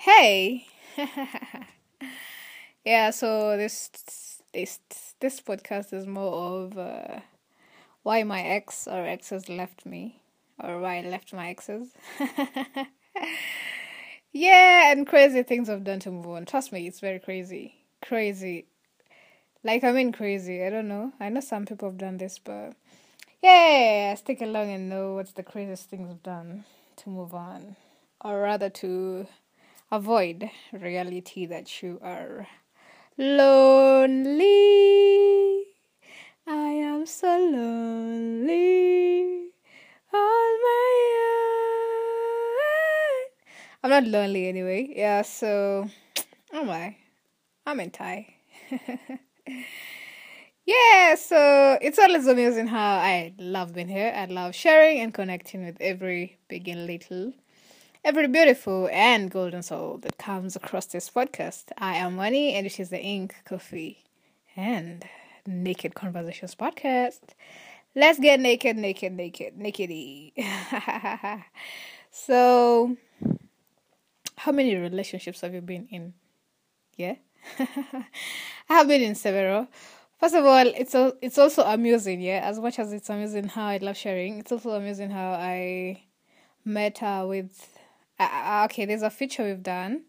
Hey. yeah, so this this this podcast is more of uh, why my ex or exes left me or why I left my exes. yeah, and crazy things I've done to move on. Trust me, it's very crazy. Crazy. Like I mean crazy. I don't know. I know some people have done this, but yeah, stick along and know what's the craziest things I've done to move on. Or rather to avoid reality that you are lonely. I am so lonely on my own. I'm not lonely anyway. Yeah, so oh am I? I'm in Thai. yeah, so it's always amazing how I love being here. I love sharing and connecting with every big and little every beautiful and golden soul that comes across this podcast. I am Wani, and it is the Ink Coffee and Naked Conversations podcast. Let's get naked, naked, naked, nakedy. so, how many relationships have you been in? Yeah, I have been in several. First of all, it's a, it's also amusing, yeah. As much as it's amusing how I love sharing, it's also amusing how I met her with uh, okay, there's a feature we've done.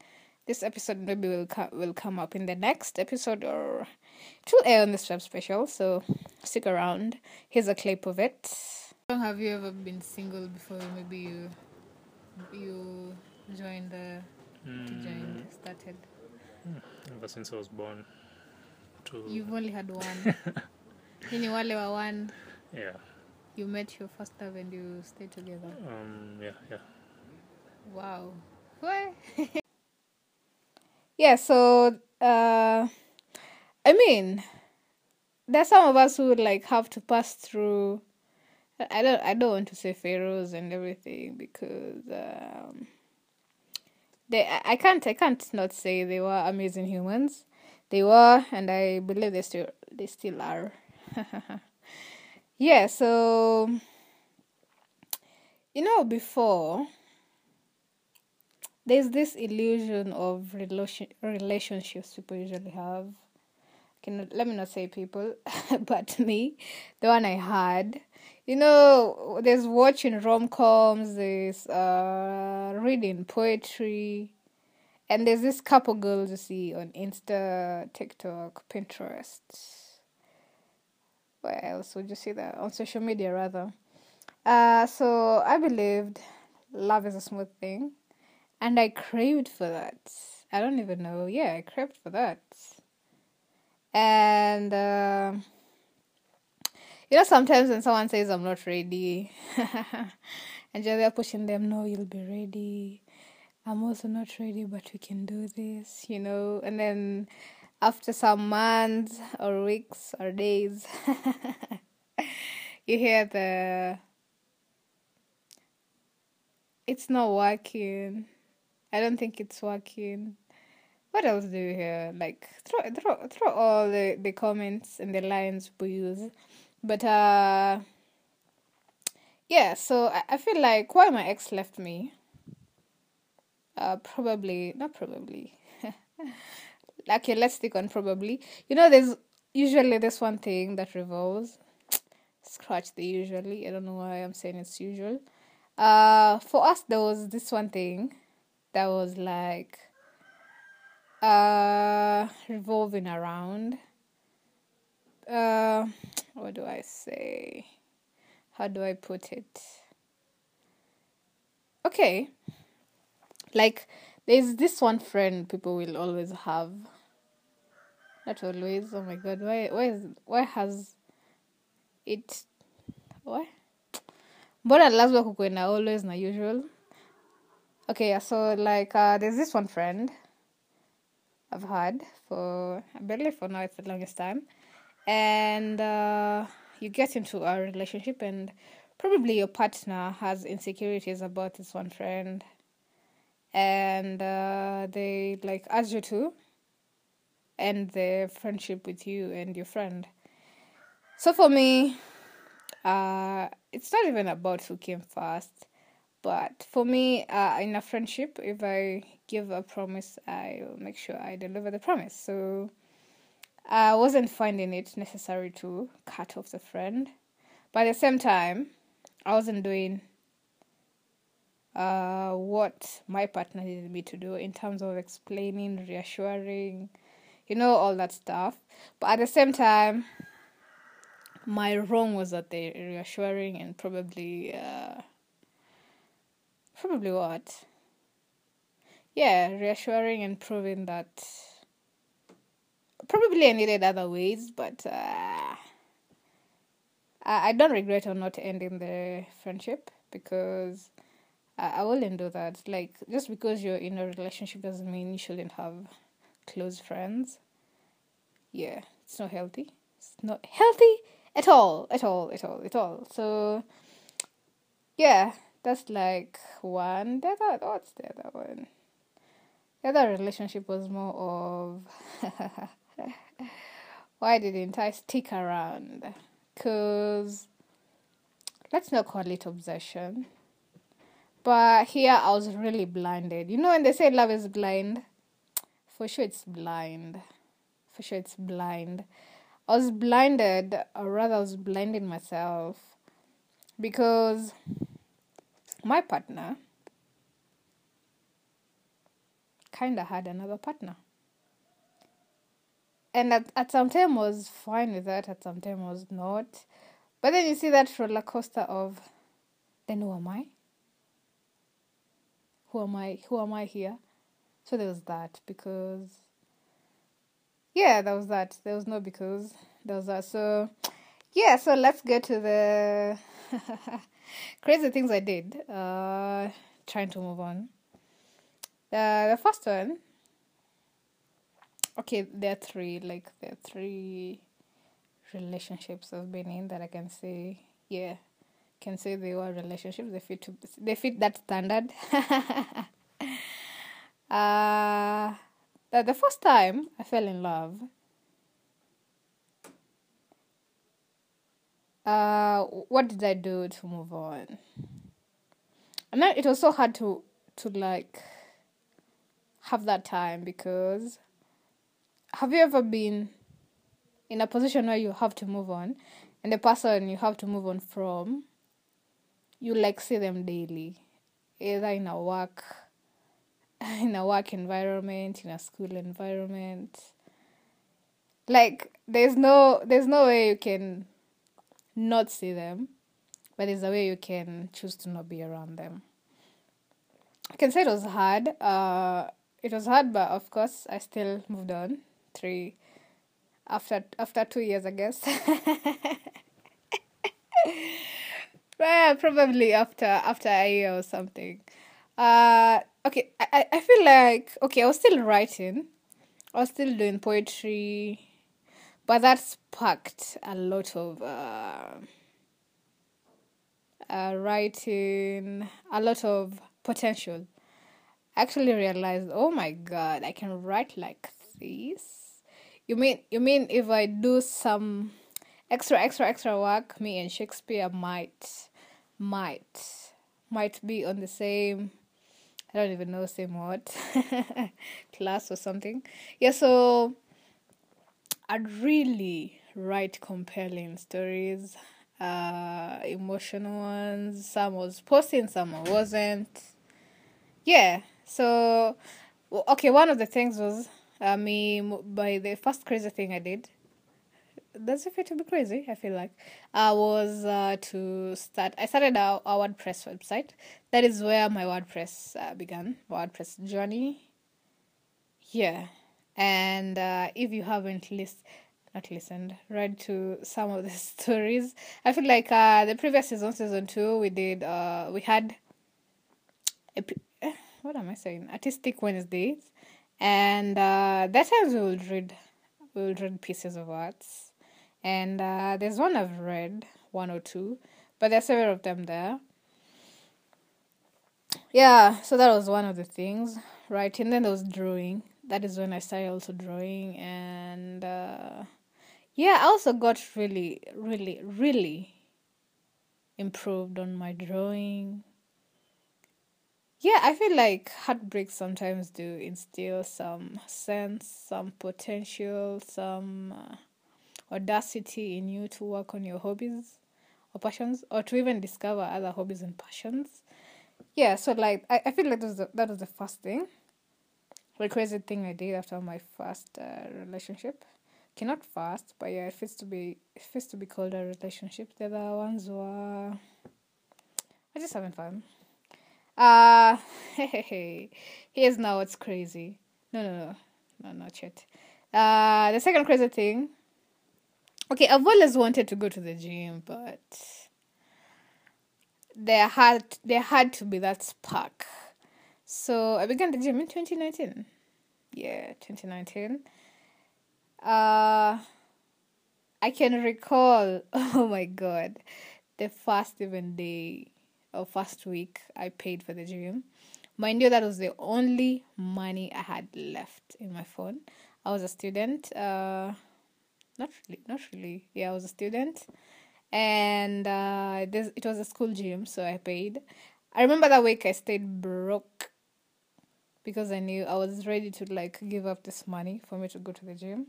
This episode maybe will co- will come up in the next episode or it will air on this web special. So stick around. Here's a clip of it. How long have you ever been single before? Maybe you you joined the mm. joined started. Hmm, ever since I was born. To... You've only had one. Nini wale wa one. Yeah. You met your first love and you stayed together. Um. Yeah. Yeah. Wow. What? yeah, so uh I mean there's some of us who would like have to pass through I don't I don't want to say pharaohs and everything because um they I can't I can't not say they were amazing humans. They were and I believe they still they still are. yeah, so you know before there's this illusion of relation relationships people usually have. Can let me not say people, but me, the one I had. You know, there's watching rom coms, there's uh, reading poetry, and there's this couple girls you see on Insta, TikTok, Pinterest. Where else would you see that? On social media, rather. Uh, so I believed love is a smooth thing and I craved for that. I don't even know. Yeah, I craved for that. And uh, you know, sometimes when someone says I'm not ready, and they're pushing them, no, you'll be ready. I'm also not ready, but we can do this, you know. And then after some months or weeks or days, you hear the it's not working I don't think it's working. What else do you hear? Like throw throw throw all the, the comments and the lines we use. But uh yeah, so I, I feel like why my ex left me. Uh probably not probably. okay, let's stick on probably. You know there's usually this one thing that revolves. Scratch the usually. I don't know why I'm saying it's usual. Uh for us there was this one thing that was like uh revolving around uh what do I say? How do I put it? Okay. Like there's this one friend people will always have. Not always. Oh my god, why why is why has it why? Mbona lazima kukuwe na always na usual? Okay, so like uh, there's this one friend I've had for I believe for now it's the longest time, and uh, you get into a relationship and probably your partner has insecurities about this one friend, and uh, they like ask you to end the friendship with you and your friend. So for me, uh, it's not even about who came first But for me, uh, in a friendship, if I give a promise, I will make sure I deliver the promise. So I wasn't finding it necessary to cut off the friend. But at the same time, I wasn't doing uh, what my partner needed me to do in terms of explaining, reassuring, you know, all that stuff. But at the same time, my wrong was that they reassuring and probably, uh, probably what? Yeah, reassuring and proving that probably I needed other ways, but uh, I, don't regret on not ending the friendship because I, I wouldn't do that. Like, just because you're in a relationship doesn't mean you shouldn't have close friends. Yeah, it's not healthy. It's not healthy at all, at all, at all, at all. So, yeah, that's like one. The other, what's the other one? The other relationship was more of why didn't I stick around? Because let's not call it obsession. But here I was really blinded. You know, when they say love is blind, for sure it's blind. For sure it's blind. I was blinded, or rather, I was blinding myself because my partner kind of had another partner. And at, at some time was fine with that, at some time was not. But then you see that roller coaster of, then who am I? Who am I? Who am I here? So there was that because, yeah, there was that. There was no because. There was that. So, yeah, so let's get to the crazy things I did. Uh, trying to move on. Uh, the first one, okay, there are three, like, there are three relationships I've been in that I can say, yeah, can say they were relationships. They fit to, they fit that standard. uh, the, the first time I fell in love, uh, what did I do to move on? And then it was so hard to to like have that time because have you ever been in a position where you have to move on and the person you have to move on from you like see them daily either in a work in a work environment in a school environment like there's no there's no way you can not see them but there's a way you can choose to not be around them. I can say it was hard uh it was hard but of course i still moved on three after after two years i guess. Well, probably after after a year or something. Uh, okay, I, I feel like okay, I was still writing, I was still doing poetry, but that sparked a lot of uh, uh, writing, a lot of potential. I actually realized, oh my god, I can write like this. You mean you mean if I do some extra extra extra work, me and Shakespeare might might might be on the same I don't even know same what class or something. Yeah, so I'd really write compelling stories, uh, emotional ones. Some was posting, some I wasn't. Yeah, so okay. One of the things was I mean, by the first crazy thing I did that's a fit to be crazy. I feel like I was uh, to start. I started our, our WordPress website. That is where my WordPress uh, began. WordPress journey. Yeah, and uh, if you haven't listened, not listened, read to some of the stories. I feel like uh, the previous season, season two, we did. Uh, we had. Eh, what am I saying? Artistic Wednesdays, and uh, that times we would read. We would read pieces of arts and uh, there's one I've read, one or two, but there's several of them there. Yeah, so that was one of the things, right? And then there was drawing. That is when I started also drawing, and uh, yeah, I also got really, really, really improved on my drawing. yeah, I feel like heartbreaks sometimes do instill some sense, some potential, some uh, audacity in you to work on your hobbies or passions, or to even discover other hobbies and passions. Yeah, so like I, I feel like that was the, that was the first thing, the crazy thing I did after my first uh, relationship. Okay, not fast, but yeah, it fits to be it fits to be called a relationship. The other ones were I just having fun. Uh here's now what's crazy. No no no. No not yet. Uh the second crazy thing. Okay, I've always wanted to go to the gym, but there had there had to be that spark. So I began the gym in twenty nineteen. Yeah, twenty nineteen. Uh I can recall oh my god the first even day or first week I paid for the gym. Mind you, that was the only money I had left in my phone. I was a student. Uh, not really, not really. Yeah, I was a student, and uh, this it was a school gym, so I paid. I remember that week I stayed broke because I knew I was ready to like give up this money for me to go to the gym.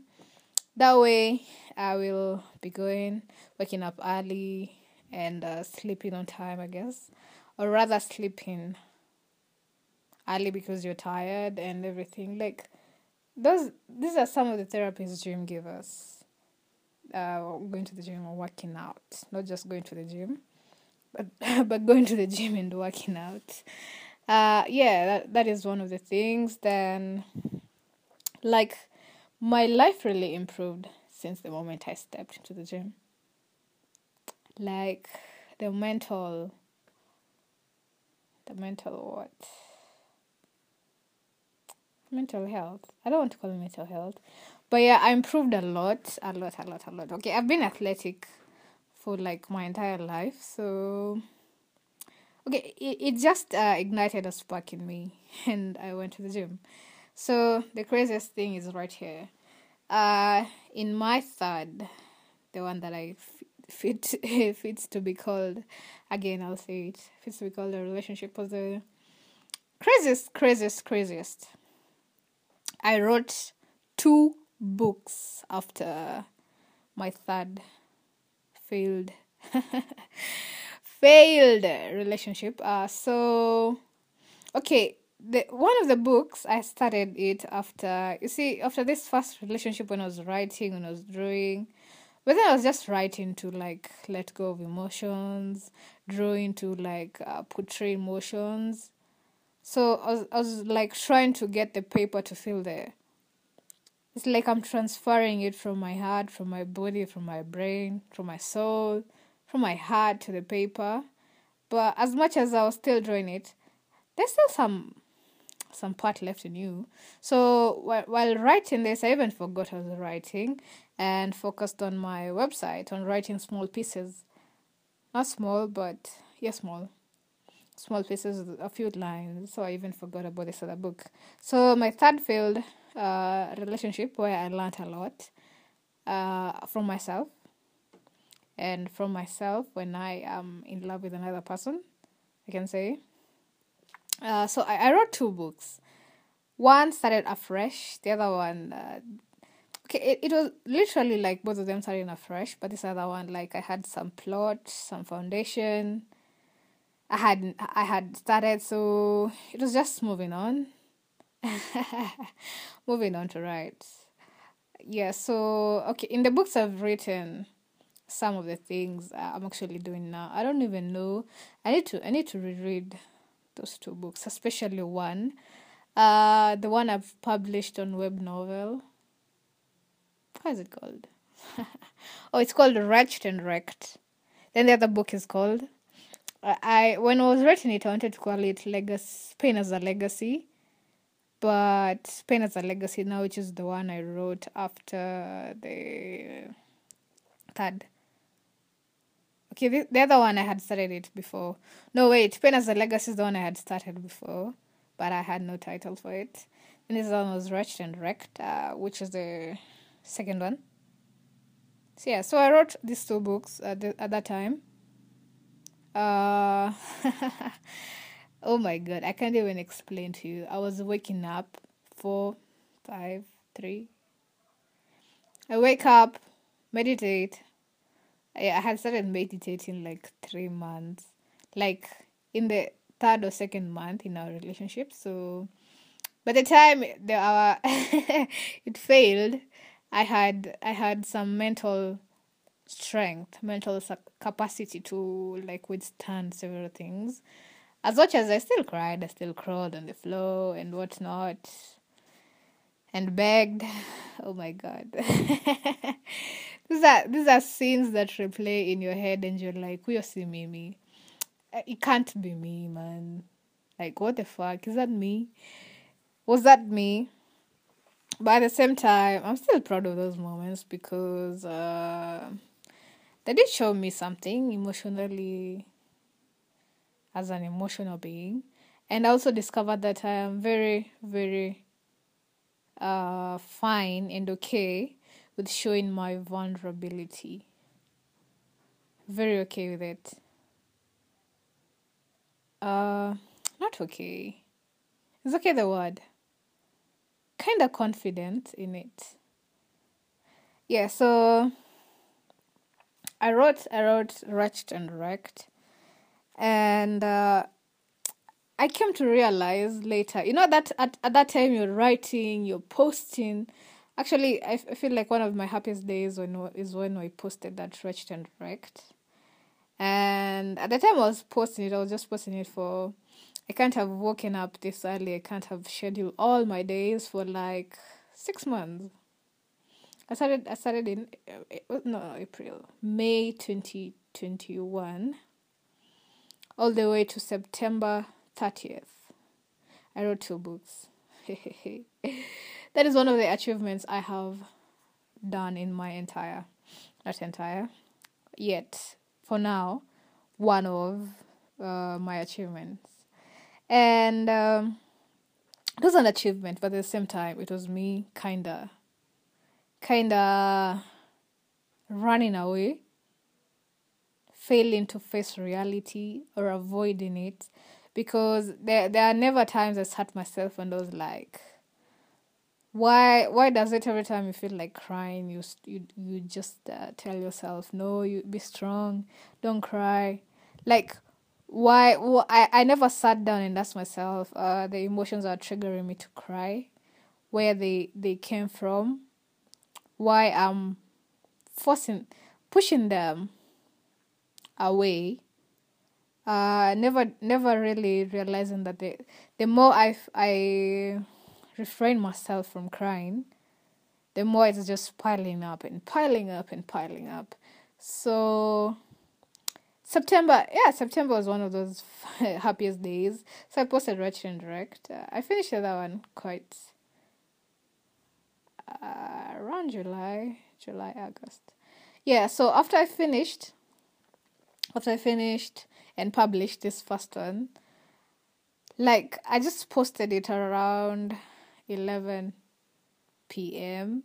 That way, I will be going, waking up early, and uh, sleeping on time, I guess, or rather sleeping early because you're tired and everything. Like those, these are some of the therapies gym give us. Uh, going to the gym or working out, not just going to the gym, but but going to the gym and working out. Uh, yeah, that that is one of the things. Then, like, my life really improved since the moment I stepped into the gym. Like the mental the mental what? Mental health. I don't want to call it mental health. But yeah i improved a lot a lot a lot a lot. Okay i've been athletic for like my entire life so okay it, it just uh, ignited a spark in me and i went to the gym. So the craziest thing is right here. Uh in my third the one that i fit fits to be called again I'll say it fits to be called a relationship was the craziest craziest craziest. I wrote two books after my third failed failed relationship uh so okay the one of the books I started it after you see after this first relationship when I was writing when I was drawing but then I was just writing to like let go of emotions, drawing to like uh, portray emotions. So I was, I was like trying to get the paper to feel there. It's like I'm transferring it from my heart, from my body, from my brain, from my soul, from my heart to the paper. But as much as I was still drawing it, there's still some some part left in you. So while, while writing this, I even forgot I was writing and focused on my website on writing small pieces. Not small, but yeah, small. Small pieces, a few lines. So I even forgot about this other book. So my third failed uh, relationship where I learned a lot uh, from myself. And from myself when I am in love with another person, I can say. Uh, so I, I wrote two books. One started afresh, the other one uh, okay, it, it was literally like both of them starting afresh, but this other one, like I had some plot, some foundation. I had I had started, so it was just moving on. moving on to write. Yeah, so okay, in the books I've written some of the things I'm actually doing now. I don't even know. I need to I need to reread those two books, especially one. Uh the one I've published on web novel how is it called? oh, it's called Wretched and Wrecked. Then the other book is called. I when I was writing it, I wanted to call it Legacy, Pain as a Legacy, but Pain as a Legacy now, which is the one I wrote after the third. Okay, the, the other one I had started it before. No, wait, Pain as a Legacy is the one I had started before, but I had no title for it. And this one was Wretched and Wrecked, uh, which is the second one. So yeah, so I wrote these two books at, the, at that time. Uh, Oh my god, I can't even explain to you. I was waking up four, five, three. I wake up, meditate. I, I had started meditating like three months, like in the third or second month in our relationship. So by the time the our it failed, I had I had some mental strength, mental capacity to like withstand several things. As much as I still cried, I still crawled on the floor and whatnot, and begged. Oh my god, these are these are scenes that replay in your head, and you're like, "Who you see me? It can't be me, man. Like, what the fuck is that me? Was that me?" But at the same time, I'm still proud of those moments because uh, they did show me something emotionally as an emotional being. And I also discovered that I am very, very uh, fine and okay with showing my vulnerability. Very okay with it. Uh, not okay. Is okay the word? Kinda confident in it. Yeah, so I wrote, I wrote Wretched and Wrecked and uh, I came to realize later, you know, that at, at that time you're writing, you're posting. Actually, I, f- I feel like one of my happiest days when is when I posted that Wretched and Wrecked. And at the time I was posting it, I was just posting it for. I can't have woken up this early. I can't have scheduled all my days for like six months. I started. I started in uh, no April, May twenty twenty one all the way to September 30th. I wrote two books. that is one of the achievements I have done in my entire, not entire, yet for now, one of uh, my achievements. And um, it was an achievement, but at the same time, it was me kinda, kinda running away failing to face reality or avoiding it because there there are never times I sat myself and I was like why why does it every time you feel like crying you you you just uh, tell yourself no you be strong don't cry. Like why well, I, I never sat down and asked myself uh the emotions are triggering me to cry where they they came from why i'm forcing pushing them away. Uh never never really realizing that the the more i i refrain myself from crying the more it's just piling up and piling up and piling up. So september yeah september was one of those happiest days. So i posted Wretched and Wrecked uh, i finished that one quite uh, around july july august. Yeah so after i finished after I finished and published this first one, like I just posted it around 11 p.m.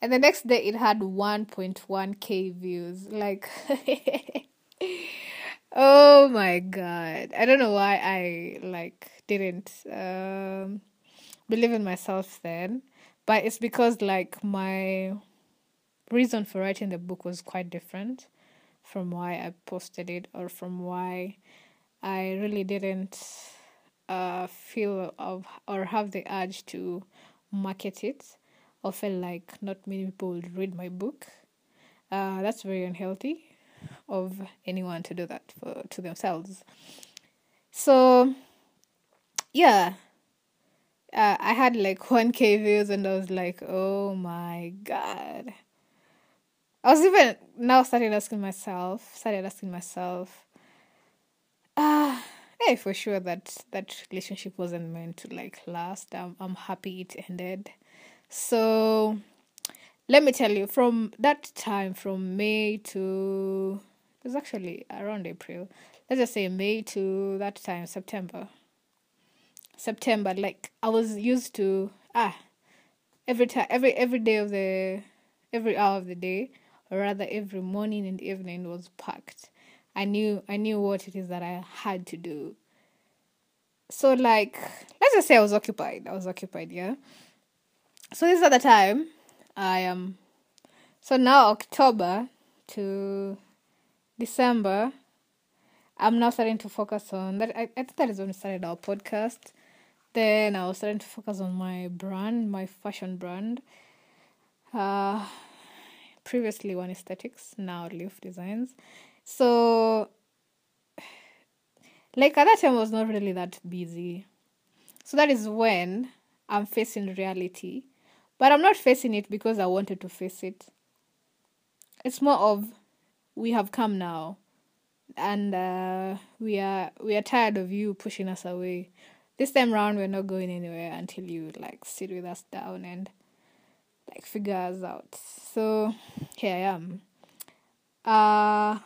And the next day it had 1.1k views. Like, oh my god. I don't know why I like didn't um, believe in myself then, but it's because like my reason for writing the book was quite different from why I posted it or from why I really didn't uh, feel of or have the urge to market it or feel like not many people would read my book. Uh, that's very unhealthy of anyone to do that for to themselves. So yeah, uh, I had like 1k views and I was like, oh my god. I was even now started asking myself, started asking myself, ah, uh, hey, for sure that that relationship wasn't meant to like last. I'm I'm happy it ended. So let me tell you, from that time, from May to it was actually around April. Let's just say May to that time, September. September, like I was used to ah every time every every day of the every hour of the day or rather every morning and evening was packed. I knew I knew what it is that I had to do. so like let's just say I was occupied. I was occupied, yeah. So this is at the time I am um, so now October to December I'm now starting to focus on that I, I think that is when we started our podcast. Then I was starting to focus on my brand, my fashion brand. Uh previously one aesthetics, now Leaf Designs. So like at that time I was not really that busy. So that is when I'm facing reality. But I'm not facing it because I wanted to face it. It's more of we have come now and uh, we are we are tired of you pushing us away. This time round we're not going anywhere until you like sit with us down and like figure us out. So here I am. Uh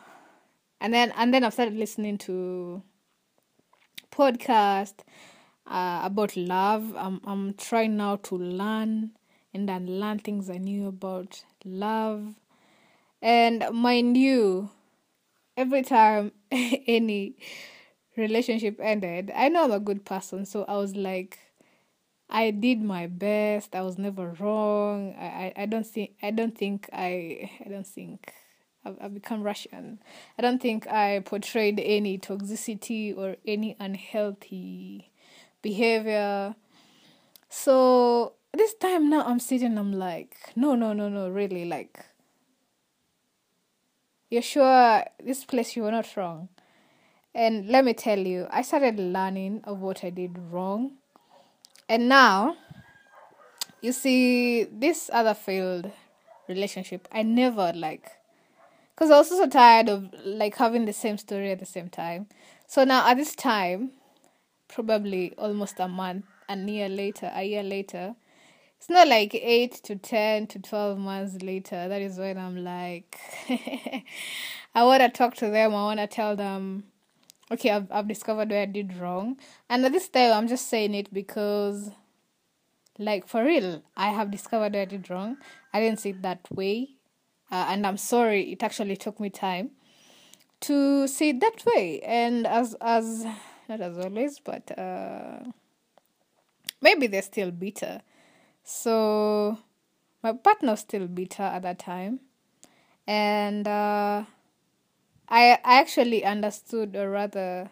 and then and then I've started listening to podcast uh, about love. I'm I'm trying now to learn and then learn things I knew about love. And mind you, every time any relationship ended, I know I'm a good person, so I was like, I did my best. I was never wrong. I, I, I don't think I don't think I I don't think I've, I've become Russian. I don't think I portrayed any toxicity or any unhealthy behavior. So this time now I'm sitting, I'm like, no, no, no, no, really, like, you're sure this place you were not wrong. And let me tell you, I started learning of what I did wrong. And now, you see, this other failed relationship, I never like because I was also so tired of like having the same story at the same time. So now at this time, probably almost a month, a year later, a year later, it's not like eight to ten to twelve months later. That is when I'm like, I want to talk to them. I want to tell them, okay, I've I've discovered where I did wrong, and at this time I'm just saying it because, like for real, I have discovered where I did wrong. I didn't see it that way uh, and I'm sorry it actually took me time to see it that way. And as as not as always, but uh, maybe they're still bitter. So my partner was still bitter at that time, and uh, I I actually understood, or rather,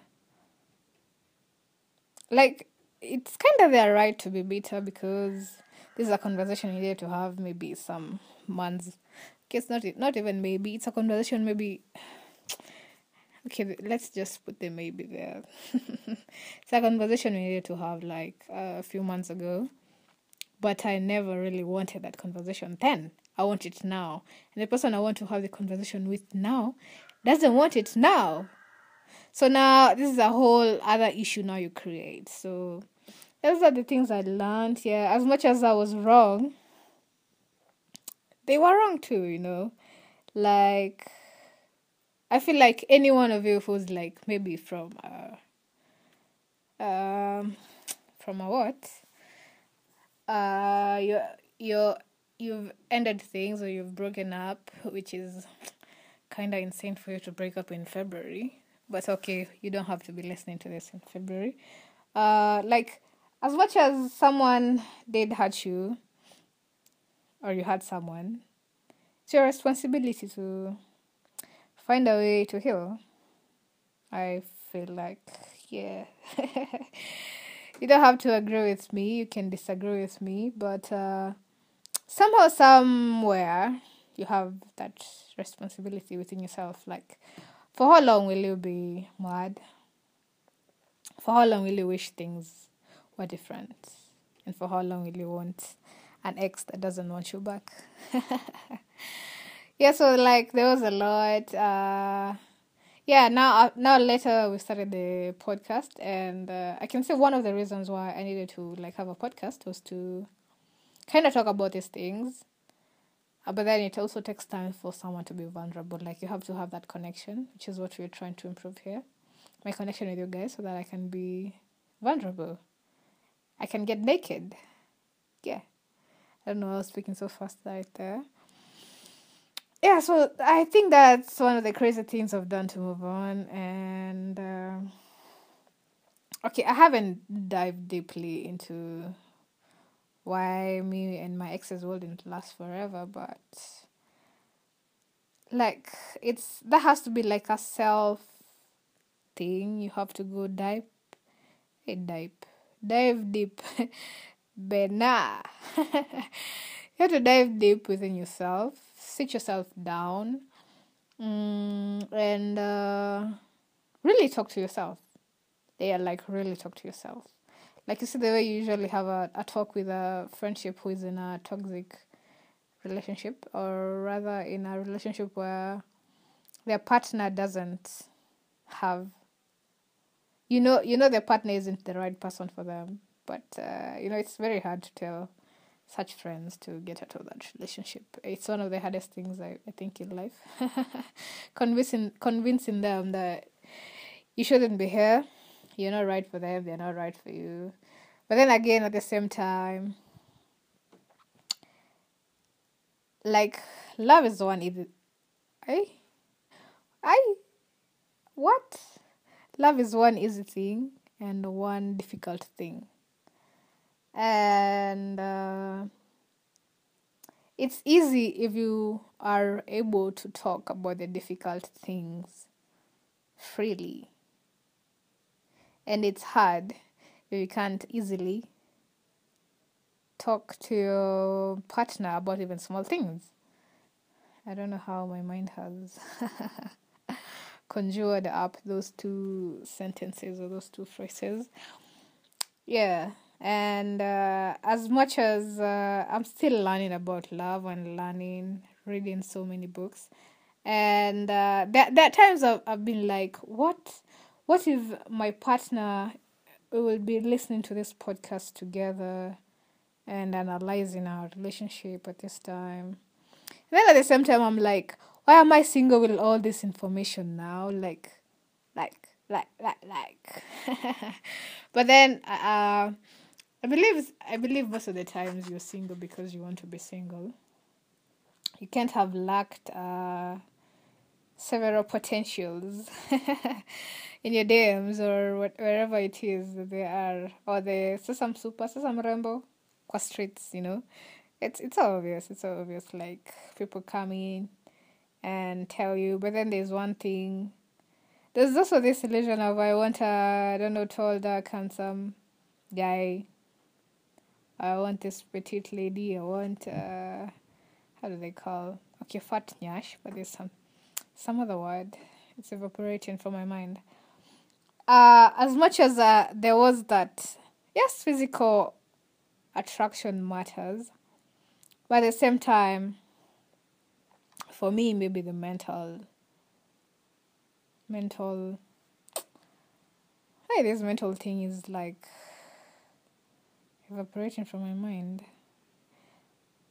like it's kind of their right to be bitter because this is a conversation you need to have maybe some months it's not not even maybe it's a conversation maybe okay let's just put the maybe there. It's a conversation we needed to have like uh, a few months ago but i never really wanted that conversation then. I want it now. And the person i want to have the conversation with now doesn't want it now. So now this is a whole other issue now you create. So those are the things i learned yeah. As much as i was wrong they were wrong too, you know. Like I feel like any one of you who's like maybe from uh um from a what? Uh you you you've ended things or you've broken up, which is kinda insane for you to break up in February. But okay, you don't have to be listening to this in February. Uh like as much as someone did hurt you, or you had someone, it's your responsibility to find a way to heal. I feel like, yeah. you don't have to agree with me, you can disagree with me, but uh, somehow, somewhere, you have that responsibility within yourself. Like, for how long will you be mad? For how long will you wish things were different? And for how long will you want an ex that doesn't want you back. yeah, so like there was a lot. Uh, yeah, now uh, now later we started the podcast, and uh, I can say one of the reasons why I needed to like have a podcast was to kind of talk about these things. Uh, but then it also takes time for someone to be vulnerable. Like you have to have that connection, which is what we're trying to improve here. My connection with you guys, so that I can be vulnerable. I can get naked. Yeah. I don't know, I was speaking so fast right there. Yeah, so I think that's one of the crazy things I've done to move on, and uh, okay, I haven't dived deeply into why me and my exes wouldn't last forever, but like it's that has to be like a self thing. You have to go dive, hey, dive, dive deep, nah. you have to dive deep within yourself, sit yourself down, mm, and uh, really talk to yourself. Yeah, like really talk to yourself. Like you see the way you usually have a, a talk with a friendship who is in a toxic relationship, or rather in a relationship where their partner doesn't have you know you know their partner isn't the right person for them but uh, you know it's very hard to tell such friends to get out of that relationship. It's one of the hardest things i, I think in life. Convincing convincing them that you shouldn't be here. You're not right for them. They're not right for you. But then again at the same time like love is one either I I what? Love is one easy thing and one difficult thing and uh, it's easy if you are able to talk about the difficult things freely and it's hard if you can't easily talk to your partner about even small things. I don't know how my mind has conjured up those two sentences or those two phrases. Yeah, and uh, as much as uh, I'm still learning about love and learning, reading so many books, and uh, there, there are times I've, I've been like, what, what if my partner will be listening to this podcast together and analyzing our relationship at this time. And then at the same time, I'm like, why am I single with all this information now? Like, like, like, like, like. but then, uh, I believe I believe most of the times you're single because you want to be single. You can't have lacked uh, several potentials in your DMs or what, wherever it is they are, or the Sesame Super, Sesame Rainbow kwa streets, you know. It's it's obvious. It's obvious. Like people come in and tell you, but then there's one thing. There's also this illusion of I want a I don't know tall, dark, handsome guy. I want this petite lady. I want uh, how do they call? Okay, fat nyash, but there's some some other word. It's evaporating from my mind. Uh, as much as uh, there was that, yes, physical attraction matters. But at the same time, for me, maybe the mental, mental, hey, this mental thing is like evaporating from my mind.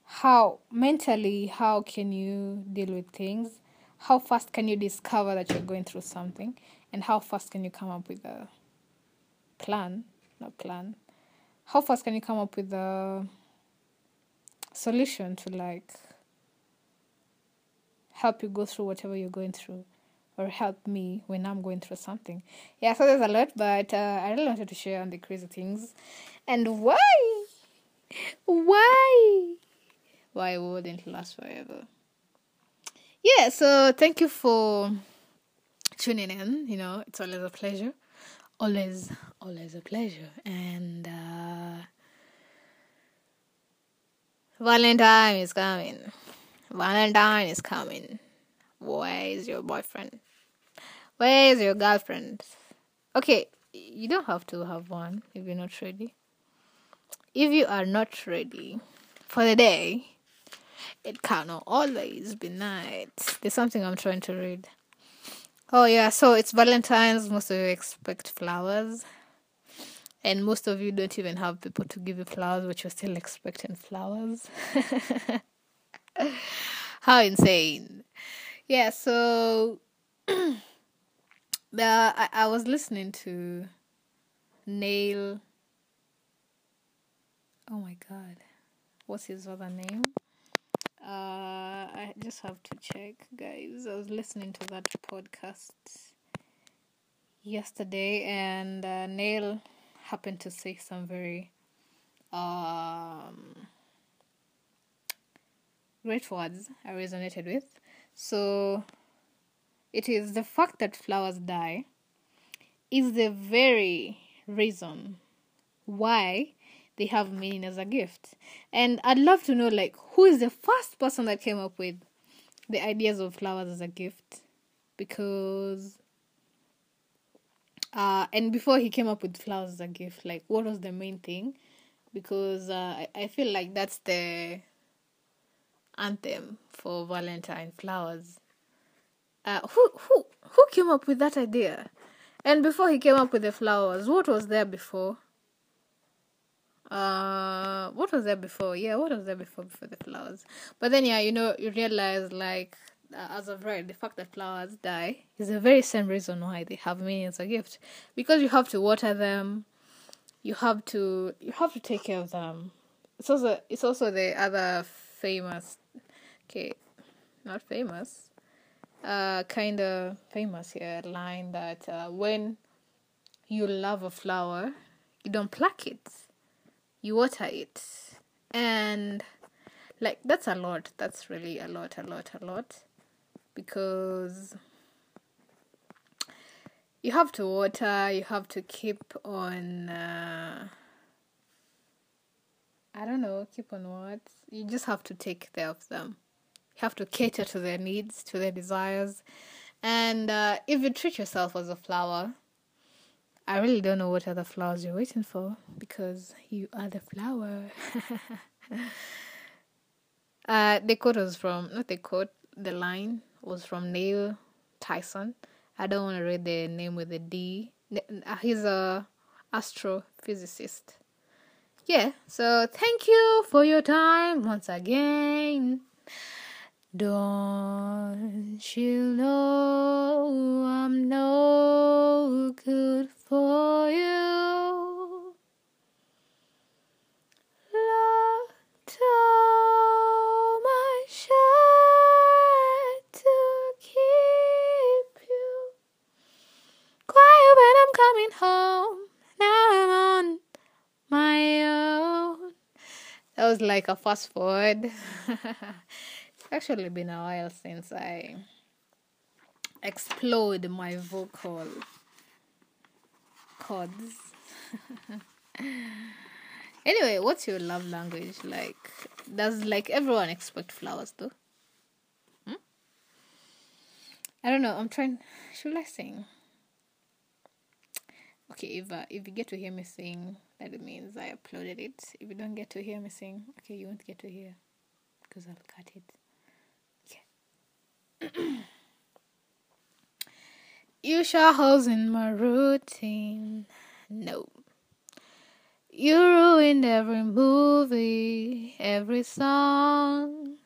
How mentally, how can you deal with things? How fast can you discover that you're going through something? And how fast can you come up with a plan? Not plan, how fast can you come up with a solution to like help you go through whatever you're going through or help me when I'm going through something. Yeah, so there's a lot, but uh, I really wanted to share on the crazy things and why, why, why wouldn't last forever. Yeah, so thank you for tuning in. You know, it's always a pleasure always always a pleasure and uh, valentine is coming valentine is coming where is your boyfriend where is your girlfriend okay you don't have to have one if you're not ready if you are not ready for the day it cannot always be night there's something i'm trying to read Oh yeah, so it's Valentine's. Most of you expect flowers, and most of you don't even have people to give you flowers, but you're still expecting flowers. How insane! Yeah, so the I, I was listening to Neil. Oh my god, what's his other name? Uh, I just have to check, guys. I was listening to that podcast yesterday, and uh, Neil happened to say some very um, great words I resonated with. So it is the fact that flowers die is the very reason why they have meaning as a gift. And I'd love to know like who is the first person that came up with the ideas of flowers as a gift because uh and before he came up with flowers as a gift like what was the main thing because uh, I, I feel like that's the anthem for valentine flowers. Uh who who who came up with that idea? And before he came up with the flowers what was there before? Uh what was there before? Yeah what was there before before the flowers? But then yeah you know you realize like uh, as of right the fact that flowers die is the very same reason why they have meaning as a gift because you have to water them you have to you have to take care of them. It's also it's also the other famous okay not famous. Uh kind of famous here line that uh, when you love a flower you don't pluck it you water it. And like that's a lot that's really a lot a lot a lot. Because you have to water you have to keep on uh, i don't know keep on what? You just have to take care of them you have to cater to their needs to their desires and uh, if you treat yourself as a flower I really don't know what other flowers you're waiting for because you are the flower. uh, the quote was from, not the quote, the line was from Neil Tyson. I don't want to read the name with a D. Uh, he's a astrophysicist. Yeah, so thank you for your time once again. Don't you know I'm no good for you? Lord, told my shirt to keep you quiet when I'm coming home. Now I'm on my own. That was like a fast forward. actually been a while since I explored my vocal cords. anyway, what's your love language like? Does like everyone expect flowers though? Hmm? I don't know. I'm trying. Should I sing? Okay, if uh, if you get to hear me sing, that means I uploaded it. If you don't get to hear me sing, okay, you won't get to hear because I'll cut it. you shot holes in my routine. No. You ruined every movie, every song,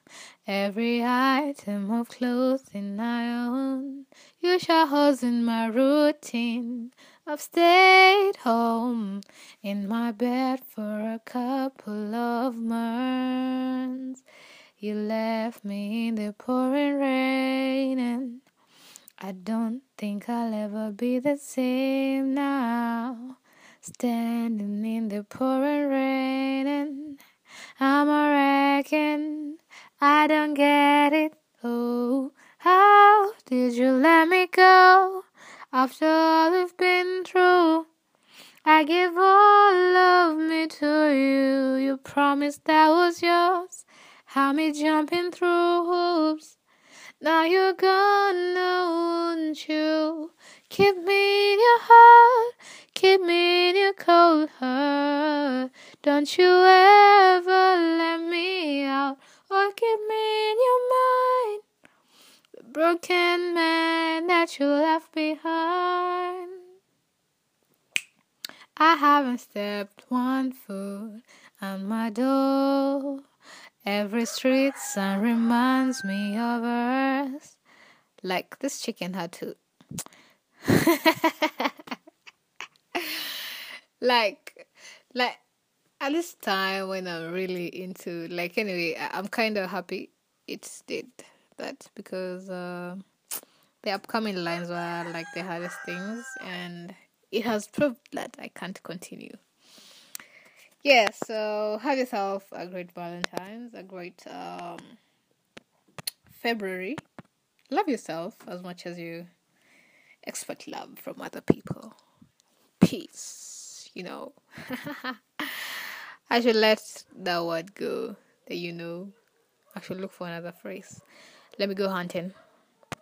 every item of clothing I own. You shot holes in my routine. I've stayed home in my bed for a couple of months. You left me in the pouring rain, and I don't think I'll ever be the same now. Standing in the pouring rain, and I'm a wrecking. I don't get it. Oh, how did you let me go after all we've been through? I give all of me to you. You promised that was yours. Had me jumping through hoops. Now you're gone, won't you? Keep me in your heart, keep me in your cold heart. Don't you ever let me out or keep me in your mind. The broken man that you left behind. I haven't stepped one foot on my door. Every street sign reminds me of us. Like this chicken had to. like, like at this time when I'm really into like anyway, I'm kind of happy it did that because uh, the upcoming lines were like the hardest things, and it has proved that I can't continue. Yeah, so have yourself a great Valentine's, a great um, February. Love yourself as much as you expect love from other people. Peace, you know. I should let that word go that you know. I should look for another phrase. Let me go hunting.